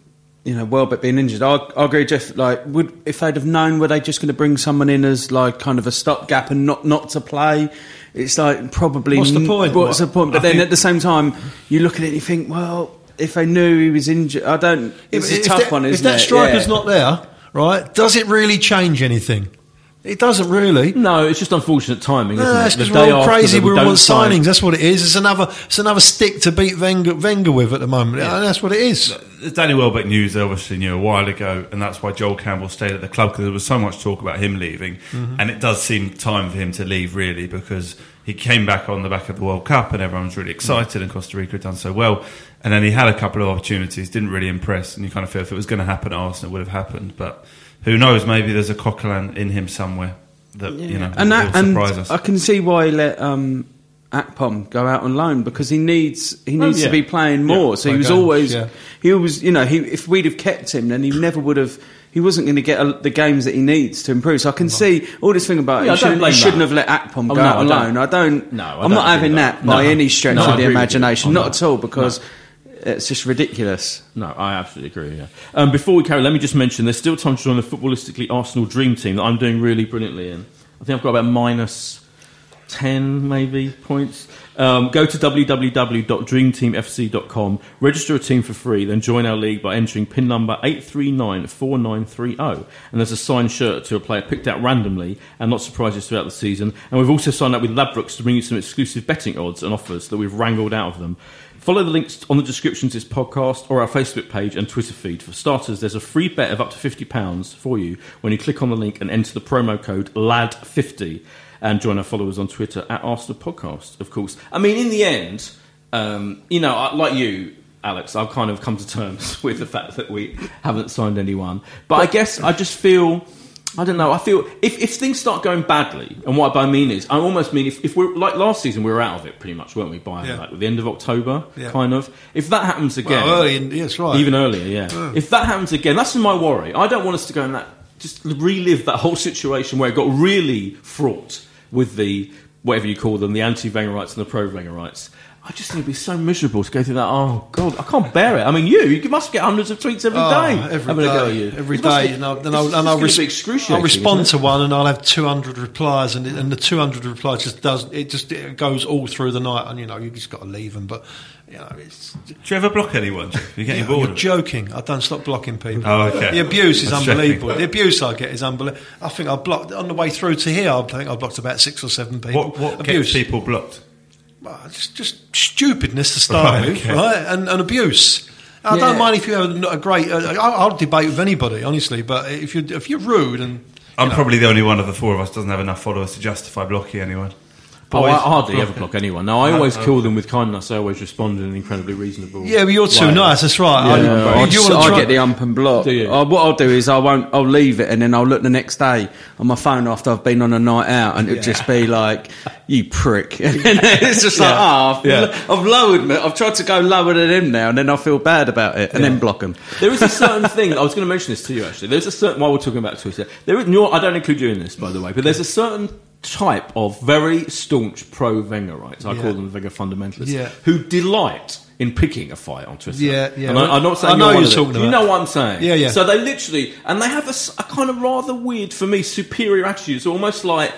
you know Welbeck being injured, I, I agree, Jeff. Like, would if they'd have known, were they just going to bring someone in as like kind of a stopgap and not not to play? It's like probably What's the point? What's What? the point? But I then think- at the same time, you look at it and you think, well, if they knew he was injured, I don't. It's if, a tough that, one, isn't it? If that it? striker's Yeah. not there, right, does it really change anything? It doesn't really. No, it's just unfortunate timing, No, isn't that's it? Because we're all crazy. we We don't sign- signings. That's what it is. It's another. It's another stick to beat Wenger, Wenger with at the moment. And that's what it is. The Danny Welbeck news they obviously knew a while ago, and that's why Joel Campbell stayed at the club because there was so much talk about him leaving, Mm-hmm. and it does seem time for him to leave really because he came back on the back of the World Cup and everyone was really excited, and Costa Rica had done so well, and then he had a couple of opportunities, didn't really impress, and you kind of feel if it was going to happen at Arsenal, it would have happened, but who knows? Maybe there's a Coquelin in him somewhere that you know and will that, and surprise us. I can see why he let um, Akpom go out on loan because he needs he needs yeah. to be playing more. so he was games, always yeah. he was you know he, if we'd have kept him, then he never would have. He wasn't going to get the games that he needs to improve. So I can see all this thing about Yeah, he shouldn't, he shouldn't have let Akpom Oh, go no, out I on loan. I don't. No, I I'm don't not having that, that. by No. any stretch No, of the agree with you imagination. on Not that. at all because it's just ridiculous. No, I absolutely agree. Yeah. Um, before we carry, let me just mention there's still time to join the footballistically Arsenal dream team that I'm doing really brilliantly in. I think I've got about minus ten maybe points. Um, go to www.dreamteamfc.com, register a team for free, then join our league by entering pin number eight three nine four nine three zero. And there's a signed shirt to a player picked out randomly and not surprises throughout the season. And we've also signed up with Ladbrokes to bring you some exclusive betting odds and offers that we've wrangled out of them. Follow the links on the descriptions of this podcast or our Facebook page and Twitter feed. For starters, there's a free bet of up to £50 for you when you click on the link and enter the promo code LAD50 and join our followers on Twitter at Arsenal Podcast, of course. I mean, in the end, um, you know, like you, Alex, I've kind of come to terms with the fact that we haven't signed anyone. But I guess I just feel. I don't know. I feel if, if things start going badly, and what I mean is, I almost mean if, if we're like last season, we were out of it pretty much, weren't we? By Yeah. like the end of October, Yeah. kind of. If that happens again, Well, early in- yes, right. even earlier, yeah. If that happens again, that's my worry. I don't want us to go in that just relive that whole situation where it got really fraught with the whatever you call them, the anti-Wengerites and the pro-Wengerites. I just think it'd be so miserable to go through that. Oh God, I can't bear it. I mean, you you must get hundreds of tweets every Oh, day. every having a go at you. every It day, be- and I'll, and I'll, and I'll, res- I'll respond to one, and I'll have two hundred replies, and, it, and the two hundred replies just does it just it goes all through the night, and you know you just got to leave them. But you know, it's Do you ever block anyone? Jeff? You're getting bored. you're joking. I don't stop blocking people. Oh, okay. The abuse is That's unbelievable. shocking. The abuse I get is unbelievable. I think I blocked on the way through to here. I think I blocked about six or seven people. What, what abuse, gets people blocked? Well, just just stupidness to start Right, with, okay. right? And, and abuse. I Yeah. don't mind if you have a great. Uh, I'll, I'll debate with anybody, honestly. But if you if you're rude and I'm know. probably the only one of the four of us doesn't have enough followers to justify blocking anyone. Oh, I hardly ever block anyone. No, I always Oh, kill them with kindness. I always respond in an incredibly reasonable. Yeah, but you're too way. nice. That's right. Yeah, I, yeah, I, you just, I get the ump and block. Do you? Uh, what I'll do is I won't. I'll leave it and then I'll look the next day on my phone after I've been on a night out, and it'll just be like, "You prick." And it's just like, "Ah, I've, Yeah. I've lowered me. I've tried to go lower than him now, and then I feel bad about it, and then block him." There is a certain thing. I was going to mention this to you actually. There's a certain while we're talking about Twitter. There is. You're, I don't include you in this, by the way, but there's a certain type of very staunch pro Wengerites. I Yeah. call them Wenger fundamentalists. Yeah. Who delight in picking a fight on Twitter. Yeah, yeah. And I, I'm not saying I know you're you're talking You know what I'm saying? Yeah, yeah. So they literally, and they have a kind of rather weird, for me, superior attitude. It's almost like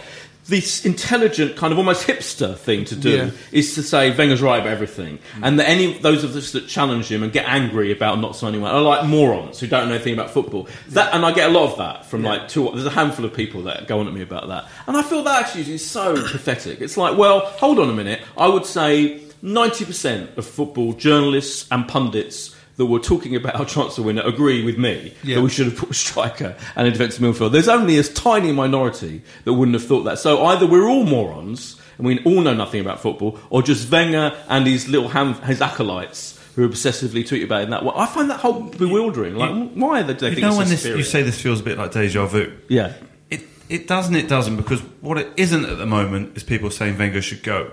this intelligent, kind of almost hipster thing to do Yeah. is to say Wenger's right about everything, mm. and that any those of us that challenge him and get angry about not signing one are like morons who don't know anything about football. That, and I get a lot of that from like two. There's a handful of people that go on at me about that, and I feel that actually is so pathetic. It's like, well, hold on a minute. I would say ninety percent of football journalists and pundits. That were talking about our transfer winner agree with me Yeah. that we should have put a striker and a defensive midfielder. There's only a tiny minority that wouldn't have thought that. So either we're all morons and we all know nothing about football, or just Wenger and his little ham, his acolytes who obsessively tweet about it in that way. I find that whole bewildering. Like, why are they, they You think know it's when this, you say this feels a bit like deja vu. yeah. It it doesn't. It doesn't because what it isn't at the moment is people saying Wenger should go,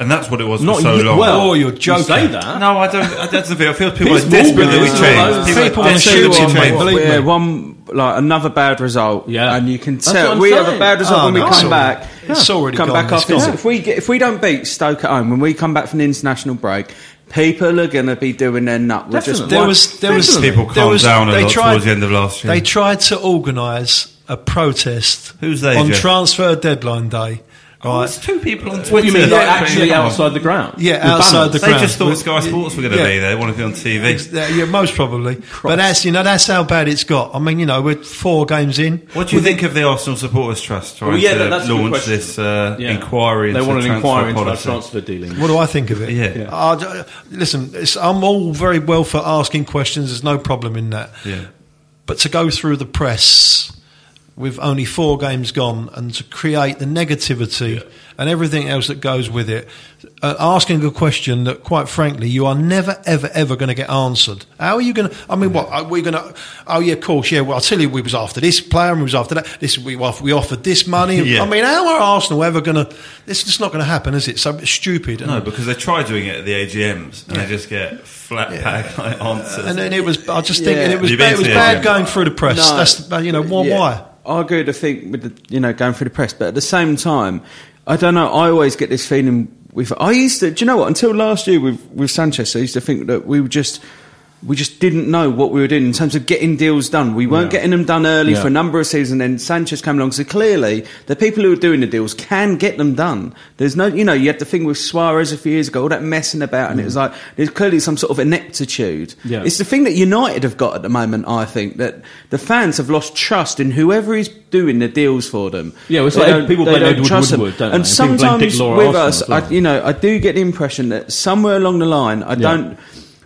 and that's what it was Not for so you- long. well, Oh, you're you joking. say that. no, I don't. That's the thing. I feel people Piers are desperate that we change. People, people are wanna shoot that mate, believe yeah, me. one like another bad result. Yeah. and you can That's tell I'm we have a bad result Oh, when we no, come it's already- back. it's already come gone, back it's after gone. If we get, if we don't beat Stoke at home when we come back from the international break, people are going to be doing their nut. We're just There was there was Definitely. People there calmed was- down a lot towards the end of last year. They tried to organise a protest. Who's they, on transfer deadline day? Oh, Right. there's two people on What Twitter. you mean, like Yeah, actually on. outside the ground? Yeah, outside banners? the They just thought With- Sky Sports were going to Yeah. be there. They wanted to be on TV. Ex- uh, yeah, most probably. But that's you know that's how bad it's got. I mean, you know, we're four games in. What do you think of the Arsenal Supporters Trust trying Well, yeah, to that- that's a good launch this uh, Yeah. inquiry They into want an inquiry into our policy? transfer dealing. What do I think of it? Yeah. Yeah. Uh, listen, it's, I'm all very well for asking questions. There's no problem in that. Yeah. But to go through the press with only four games gone and to create the negativity and everything else that goes with it, uh, asking a question that, quite frankly, you are never, ever, ever going to get answered. How are you going to? I mean, what are we going to? Oh yeah, of course, yeah. Well, I'll tell you, we was after this player and we was after that. This we off- we offered this money. Yeah. I mean, how are Arsenal ever going to? It's just not going to happen, is it? So it's stupid. No, because they try doing it at the AGMs and Yeah. they just get flat pack like answers. and then it was. I just think Yeah. it was. You've Bad, been it was bad AGM. going through the press. No. That's you know why? Yeah. why? I agree the thing with the, you know going through the press, but at the same time, I don't know. I always get this feeling with. I used to. Do you know what? Until last year with with Sanchez, I used to think that we were just. We just didn't know what we were doing in terms of getting deals done. We weren't Yeah. getting them done early Yeah. for a number of seasons. Then Sanchez came along, so clearly the people who are doing the deals can get them done. There's no, you know, you had the thing with Suarez a few years ago, all that messing about, and it was mm. like there's clearly some sort of ineptitude. Yeah. It's the thing that United have got at the moment. I think that the fans have lost trust in whoever is doing the deals for them. Yeah, it's like people they blame don't Edward trust them. Woodward, don't and they? And sometimes Dick Law at with Arsenal us, well. I, you know, I do get the impression that somewhere along the line, I don't.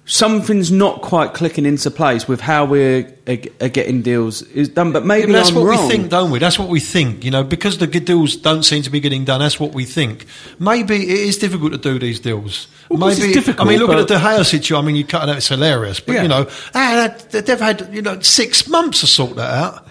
Something's not quite clicking into place with how we're uh, uh, getting deals is done, but maybe Yeah, but that's I'm what wrong. we think, don't we? That's what we think. You know, because the good deals don't seem to be getting done. That's what we think. Maybe it is difficult to do these deals. Well, Maybe it's difficult, I mean, look at the De Gea situation. I mean, you cut it out; it's hilarious. But Yeah. you know, ah, they've had you know six months to sort that out.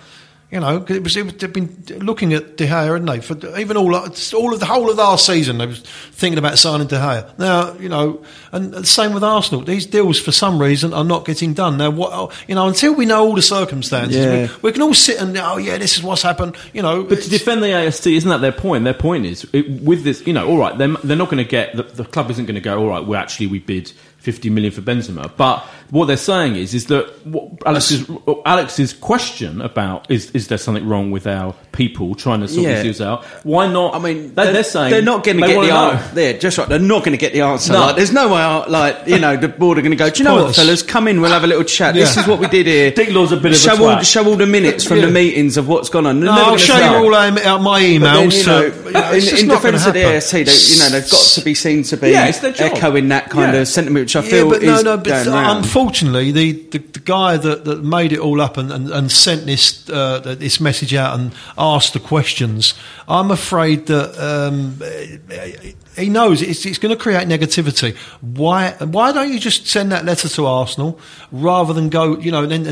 You know, 'cause it was, it was they've been looking at De Gea, hadn't they? For even all all of the whole of last season, they was thinking about signing De Gea. Now, you know, and the same with Arsenal. These deals, for some reason, are not getting done. Now, what you know, until we know all the circumstances, Yeah. we, we can all sit and oh yeah, this is what's happened. You know, But to defend the AST, isn't that their point? Their point is it, with this, you know, all right, they're, they're not going to get the, the club isn't going to go. All right, we actually we bid fifty million for Benzema, but what they're saying is is that what Alex's Alex's question about is is there something wrong with our people trying to sort Yeah. these deals out? Why not? I mean, they're, they're saying they're not going to get the answer. They're just right. They're not going to get the answer. No. Like, there's no way. Out, like you know, the board are going to go. Do you know what, fellas? Come in. We'll have a little chat. This is what we did here. Dick Law's a bit of a show all, twat. show all the minutes from Yeah. the meetings of what's gone on. They're no, I'll show you all um, out my emails. you know, it's in, in defence of the. AST, they, you know, they've got to be seen to be Yeah, it's their job. echoing that kind Yeah. of sentiment, which I Yeah, feel but is no, no. But. Unfortunately, the, the, the guy that, that made it all up and, and, and sent this uh, this message out and asked the questions, I'm afraid that um, he knows it's, it's going to create negativity. Why? Why don't you just send that letter to Arsenal rather than go? You know, then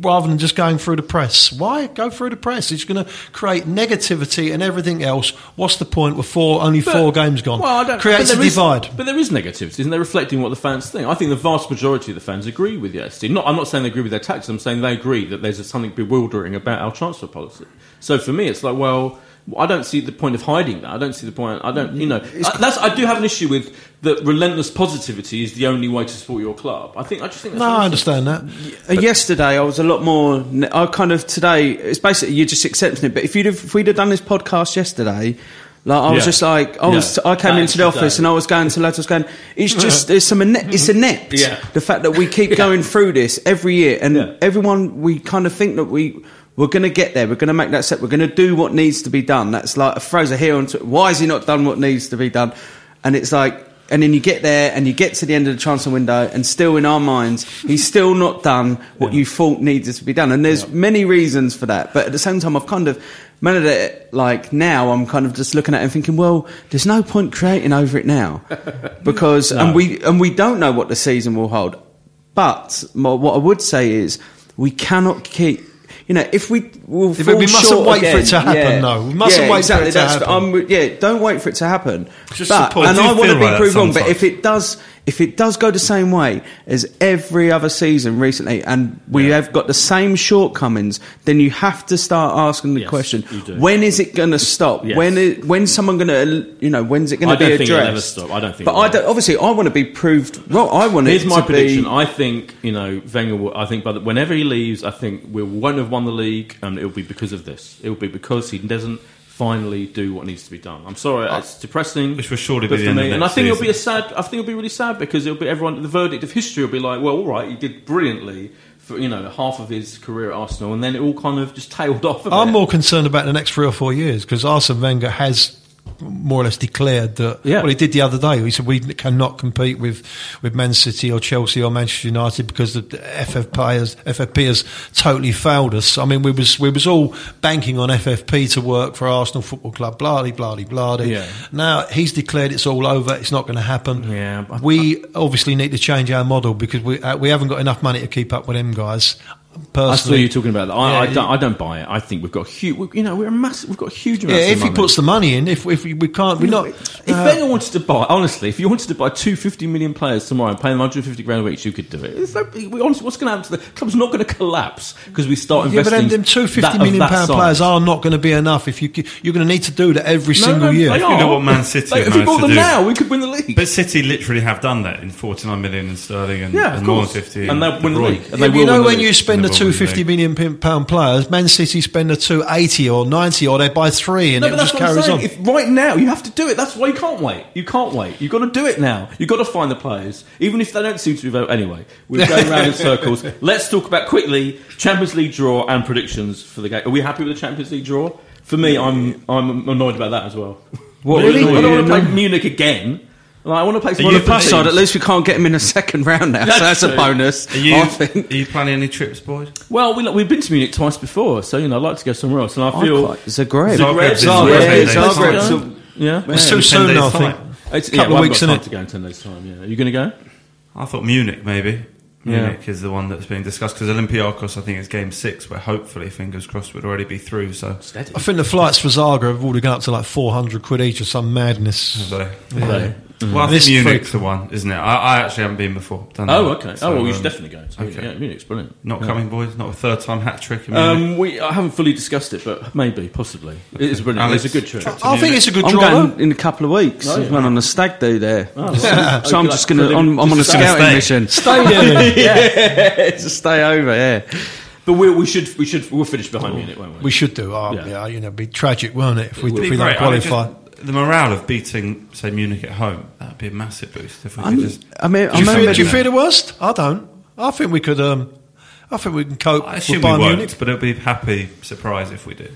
rather than just going through the press. Why go through the press? It's going to create negativity and everything else. What's the point with four only But- four games gone? Well, I don't, Creates a is- divide. but there is negativity, isn't there? Reflecting what the fans think. I think the vast majority of the fans agree with the AST. Not, I'm not saying they agree with their tactics. I'm saying they agree that there's something bewildering about our transfer policy. So for me, it's like, well, I don't see the point of hiding that. I don't see the point. I don't, you know, I, that's. I do have an issue with that. Relentless positivity is the only way to support your club. I think. I just think. That's No, I understand that. Uh, yesterday, I was a lot more. I kind of today. It's basically you're just accepting it. But if you'd have, if we'd have done this podcast yesterday, like I was Yeah. just like I was. Yeah. I came That into the office today. and I was going to lads. I was going. It's just it's some ine- it's inept. Yeah. The fact that we keep going through this every year and Yeah. everyone we kind of think that we. We're going to get there. We're going to make that step. We're going to do what needs to be done. That's like a phrase I hear on Twitter. Why has he not done what needs to be done? And it's like, and then you get there and you get to the end of the transfer window, and still in our minds, he's still not done what you thought needed to be done. And there's many reasons for that. But at the same time, I've kind of managed it like now. I'm kind of just looking at it and thinking, well, there's no point creating over it now because and we and we don't know what the season will hold. But what I would say is we cannot keep. You know, if we will fall we mustn't wait for it to happen, yeah, no. We mustn't yeah, wait for exactly, it to that's- happen. I'm- yeah, don't wait for it to happen. Just but, support- and I want to be uh, like proved wrong. But if it does, if it does go the same way as every other season recently, and we have got the same shortcomings, then you have to start asking the Yes, question. When is it going to stop? Yes. When is, when's someone going to, you know, when's it going to be don't addressed? think it'll ever stop. I don't think But I don't, obviously, I want to be proved wrong. I want Here's my prediction. Be, I think you know Wenger. Will, I think, by the, whenever he leaves, I think we won't have won the league, and it'll be because of this. It will be because he doesn't finally do what needs to be done. I'm sorry, it's depressing. Which will surely but be the for end of me, and I think it'll be a sad. I think it'll be really sad because it'll be everyone. The verdict of history will be like, well, all right, he did brilliantly for you know half of his career at Arsenal, and then it all kind of just tailed off. A I'm bit. more concerned about the next three or four years because Arsene Wenger has more or less declared that. Yeah. Well, he did the other day. He said we cannot compete with, with Man City or Chelsea or Manchester United because the FFP has, FFP has totally failed us. I mean, we was we was all banking on FFP to work for Arsenal Football Club. Bloody, bloody, bloody. Yeah. Now he's declared it's all over. It's not going to happen. Yeah, we obviously need to change our model because we uh, we haven't got enough money to keep up with them guys. I saw you talking about that. I, Yeah, I, don't, I don't buy it. I think we've got huge. You know, we're a massive. We've got huge amounts. Yeah, of if he money. puts the money in, if if we, we can't, we're not. If uh, Wenger wanted to buy, honestly, if you wanted to buy two fifty million players tomorrow and pay them 150 grand a each, you could do it. It's like, we, honestly, what's going to happen to the club's not going to collapse because we start yeah, but investing. them, them two that- fifty of million that pound size. players are not going to be enough. If you you're going to need to do that every No, single no, year. They You are. know what Man City Like, if we bought them do? now, we could win the league. But City literally have done that in 49 million in sterling and, Yeah, and more than course. 50. And in they'll win the league. And Yeah, they but you know the when league. you spend the They will two win the fifty league. million pin- pound players, Man City spend the two eighty or ninety, or they buy three, and No, it just carries on. If right now you have to do it. That's why you can't wait. You can't wait. You've got to do it now. You've got to find the players, even if they don't seem to be vote. Anyway, we're going around in circles. Let's talk about quickly Champions League draw and predictions for the game. Are we happy with the Champions League draw? For me, I'm I'm annoyed about that as well. What, Really? really? I don't want to play Munich again. Like, I want to play some Are you other Plus side, teams. at least we can't get him in a second round now, so That's that's a bonus. Are you, I think. are you planning any trips, boys? Well, we, we've been to Munich twice before, so you know I'd like to go somewhere else. And I feel quite- Zagreb. Zagreb's in Zagreb, ten yeah, days' Zagreb. So- yeah. It's too soon, I think. time. It's, Couple yeah, of well, I've weeks, got time innit? to go in ten days' time. Yeah, are you going to go? I thought Munich maybe. Yeah. Munich is the one that's being discussed because Olympiacos, I think, is game six, where hopefully, fingers crossed, would already be through. So, Steady. I think the flights for Zagreb have already gone up to like four hundred quid each or some madness. so Yeah. Well, I think This Munich's freak- the one, isn't it? I, I actually haven't been before. Done Oh, that. okay. So, oh, well, you um, should definitely go. So, okay. Yeah, Munich's brilliant. Not Yeah. coming, boys. Not a third time hat trick in Munich. Um, we I haven't fully discussed it, but maybe, possibly. It is brilliant. Alex, it's a good trip. trip to I think it's a good I'm draw. going in a couple of weeks. Oh, yeah. I'm going on a stag do there. Oh, so, right. so I'm Okay, just going to. I'm, I'm on a just to scouting stay. mission. Stay there. to stay over. Yeah. But we, we should we should we'll finish behind Munich, won't we? we should do. Oh, Yeah. yeah. you know, it'd be tragic, won't it, if we, It'd if we don't great. I mean, qualify? just the morale of beating, say, Munich at home, that would be a massive boost if we I'm- could just. I mean, Do I you, fear, do you fear the worst? I don't. I think we could. Um, I think we can cope I with assume we Bayern won't, Munich. but it'll be a happy surprise if we do.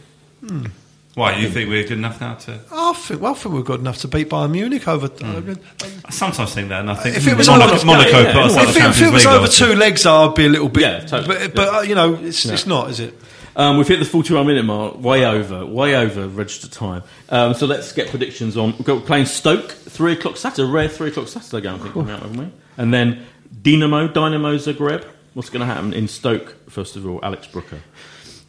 Hmm. Why? You think we're good enough now to? I think, well, I think we're good enough to beat Bayern Munich over. Hmm. I sometimes think that, and I think If it was Monaco, over- Monaco yeah, put yeah. out of if, it, if it was over two legs, I'd be a little bit. Yeah, totally. But, but uh, you know, it's, it's not, is it? Um, we've hit the 41 minute mark, way over, way over registered time. Um, so let's get predictions on. We've got playing Stoke, 3 o'clock Saturday, rare 3 o'clock Saturday game, I think, coming out, haven't we? And then Dynamo, Dynamo Zagreb. What's going to happen in Stoke, first of all? Alex Brooker.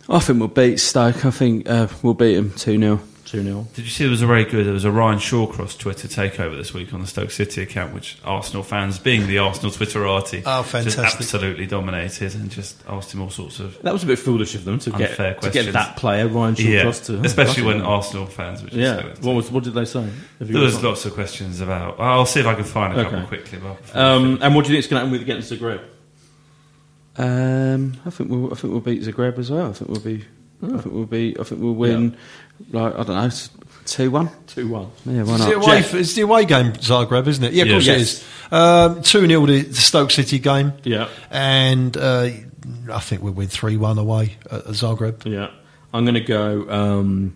I think we'll beat Stoke. I think uh, we'll beat them 2 0. 2 2 0. Did you see there was a very good, there was a Ryan Shawcross Twitter takeover this week on the Stoke City account, which Arsenal fans, being the Arsenal Twitterati, Oh, just fantastic. absolutely dominated and just asked him all sorts of. That was a bit foolish of them to get, Unfair to questions. get that player, Ryan Yeah, Shawcross, to. especially when Yeah. Arsenal fans, which is Yeah. What, was, what did they say? Have There was got- lots of questions about. I'll see if I can find a couple Okay. quickly. Um, and what do you think is going to happen with against Zagreb? Um, I think we'll, I think we'll beat Zagreb as well. I think we'll be. I think we'll be. I think we'll win. Like I don't know, two one. 2 1. Yeah, why It's the, not? away, Jeff. it's the away game, Zagreb, isn't it? Yeah, of Yeah. course Yes. it is. Um, 2 0 the, the Stoke City game. Yeah. And uh, I think we'll win 3 1 away at, at Zagreb. Yeah. I'm going to go. Um,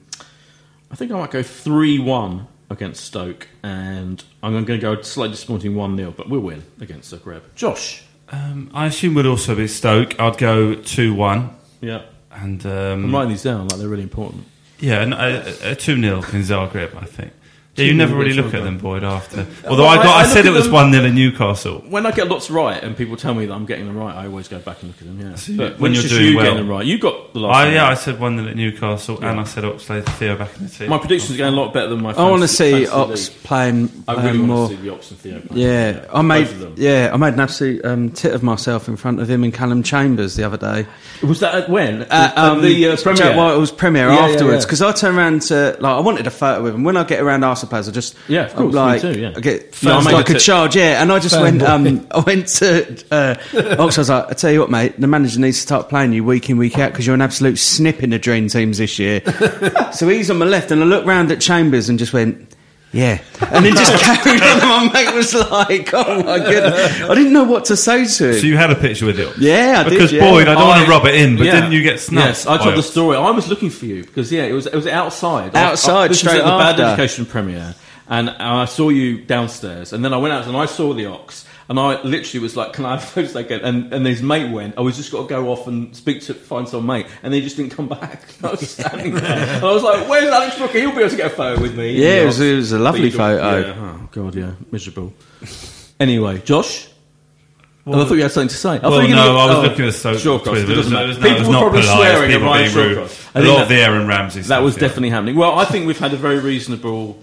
I think I might go 3 1 against Stoke, and I'm going to go slightly disappointing 1 0, but we'll win against Zagreb. Josh. um, I assume we'll also be Stoke. I'd go two one, Yeah. and I'm um, writing these down like they're really important. Yeah, a, a uh, uh, two 0 in Zagreb. I think. Yeah, you never really look at them, Boyd. After, although Well, I got, I- I I, said it was one 0 in Newcastle. When I get lots right and people tell me that I'm getting them right, I always go back and look at them. Yeah, So but when when you're it's just doing you well- getting them right, you got the last. I, one yeah. I said one 0 at Newcastle, and I said Oxlade Theo back in the team. My predictions are going a lot better than my. I want to see Ox league. playing, I playing really more. want to see the Ox and Theo. playing. Yeah, I Both made of them. yeah, I made an absolute um, tit of myself in front of him and Callum Chambers the other day. Was that at when? At, At um, the uh, Jack premiere. Whitehall's premiere Yeah, yeah, afterwards because I turned around to like I wanted a photo with him. When I get around Arsenal I just Yeah, of course, me like too, yeah. I get I like a a charge. Yeah, and I just went. Um, I went to uh, Ox. I was like, I tell you what, mate, the manager needs to start playing you week in week out because you're an absolute snip in the dream teams this year. so he's on my left, and I looked round at Chambers and just went. Yeah, and then just carried on. My mate was like, "Oh my goodness!" I didn't know what to say to him. So you had a picture with it? Yeah, I did, because yeah. Boyd, I don't want to rub it in, but yeah. didn't you get snubbed? Yes, I told the story. I was looking for you because yeah, it was it was outside. Outside, I, this straight was at the Bad after. Education premiere, and I saw you downstairs, and then I went out and I saw the Ox, and I literally was like, "Can I have photos again?" And and his mate went. I was just got to go off and speak to find some mate, and they just didn't come back. I was standing there, and I was like, "Where's Alex Brooker? He'll be able to get a photo with me." Yeah, And it was- it was a lovely But you got- photo. Yeah. Oh god, yeah, miserable. Anyway, Josh. Oh, I thought you had something to say. I Well, no, gonna- I was oh, looking at Stoke Shawcross. Twitter. It It was, doesn't matter. it was, no, People were probably polite. swearing at People Ryan being. Shawcross. I A think lot that- of the Aaron Ramsey stuff. That was yeah. definitely happening. Well, I think we've had a very reasonable.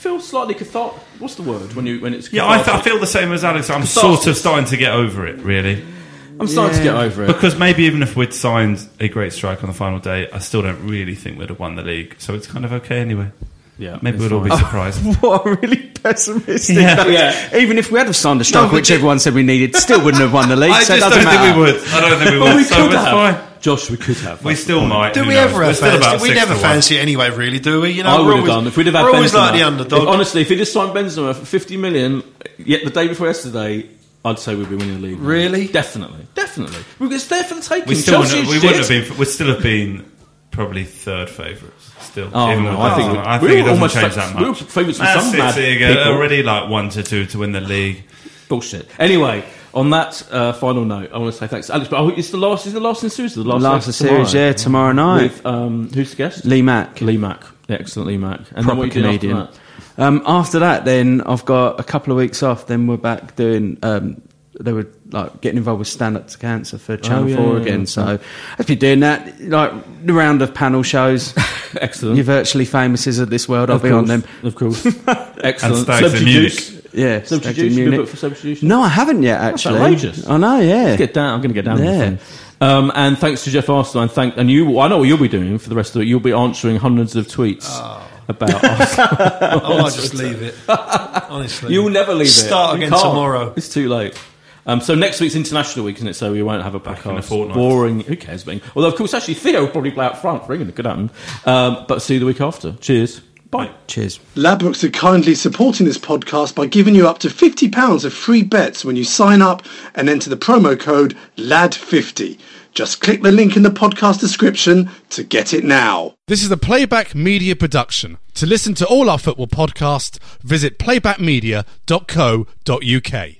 I feel slightly cathart. What's the word when you when it's? Yeah, I, th- I feel the same as Alex. I'm Catharsis. sort of starting to get over it, really. I'm starting to get over it. Because maybe even if we'd signed a great strike on the final day, I still don't really think we'd have won the league. So it's kind of okay anyway. Yeah, Maybe we'd all be fine. surprised. What a really pessimistic. Yeah. Yeah. Even if we had have signed a strike, but which everyone said we needed, still wouldn't have won the league. I so just doesn't don't think matter. we would. I don't think we Well, would. we so could have. fine. Josh, we could have. We still might. Do we knows? ever We're have fancy? We never fancy it anyway, really, do we? You know, I we're would have always, done if we'd have had we're always Benzema. like the underdog. If, honestly, if he'd have signed Benzema for 50 million, yet the day before yesterday, I'd say we'd be winning the league. Really? Definitely, definitely. It's there for the taking. We still wouldn't, we wouldn't have been. We'd still have been probably third favourites. Still, Oh even no, with I think Benzema. we, I think were it doesn't almost change fa- that We were much. favourites for Man some mad City again, people. already like one to two to win the league. Bullshit. Anyway, on that uh, final note, I want to say thanks, Alex. But oh, it's the last. Is the last in the series? The last, Last of series, tomorrow. yeah, tomorrow night. With um, who's the guest? Lee Mack. Lee Mack. Excellent, Lee Mack. And proper what are after comedian. that? Um, after that, then I've got a couple of weeks off. Then we're back doing. Um, they were like getting involved with Stand Up to Cancer for Channel Oh, yeah, Four yeah, again. yeah. So if you're doing that, like the round of panel shows. Excellent. You're virtually famouses of this world. I'll Of be on them. Of course. Excellent. And Stags in Munich. Yeah, Celebrity Stags in You Munich. for Celebrity Juice? No, I haven't yet. Actually, outrageous. I know. Yeah. Let's get down. I'm going to get down. with Yeah. Um, and thanks to Jeff Arsenal, and thank and you. I know what you'll be doing for the rest of it. You'll be answering hundreds of tweets about us. oh, I might just leave it. Honestly, You'll never leave it. Start again tomorrow. It's too late. Um, so next week's international week, isn't it? So we won't have a Back in a podcast. fortnight. Boring. Who cares? Being although of course actually Theo will probably play out front for England. It could happen. Um, but see you the week after. Cheers. Bye. Cheers. Ladbrokes are kindly supporting this podcast by giving you up to £50 of free bets when you sign up and enter the promo code LAD50. Just click the link in the podcast description to get it now. This is a Playback Media production. To listen to all our football podcasts, visit playbackmedia.co.uk.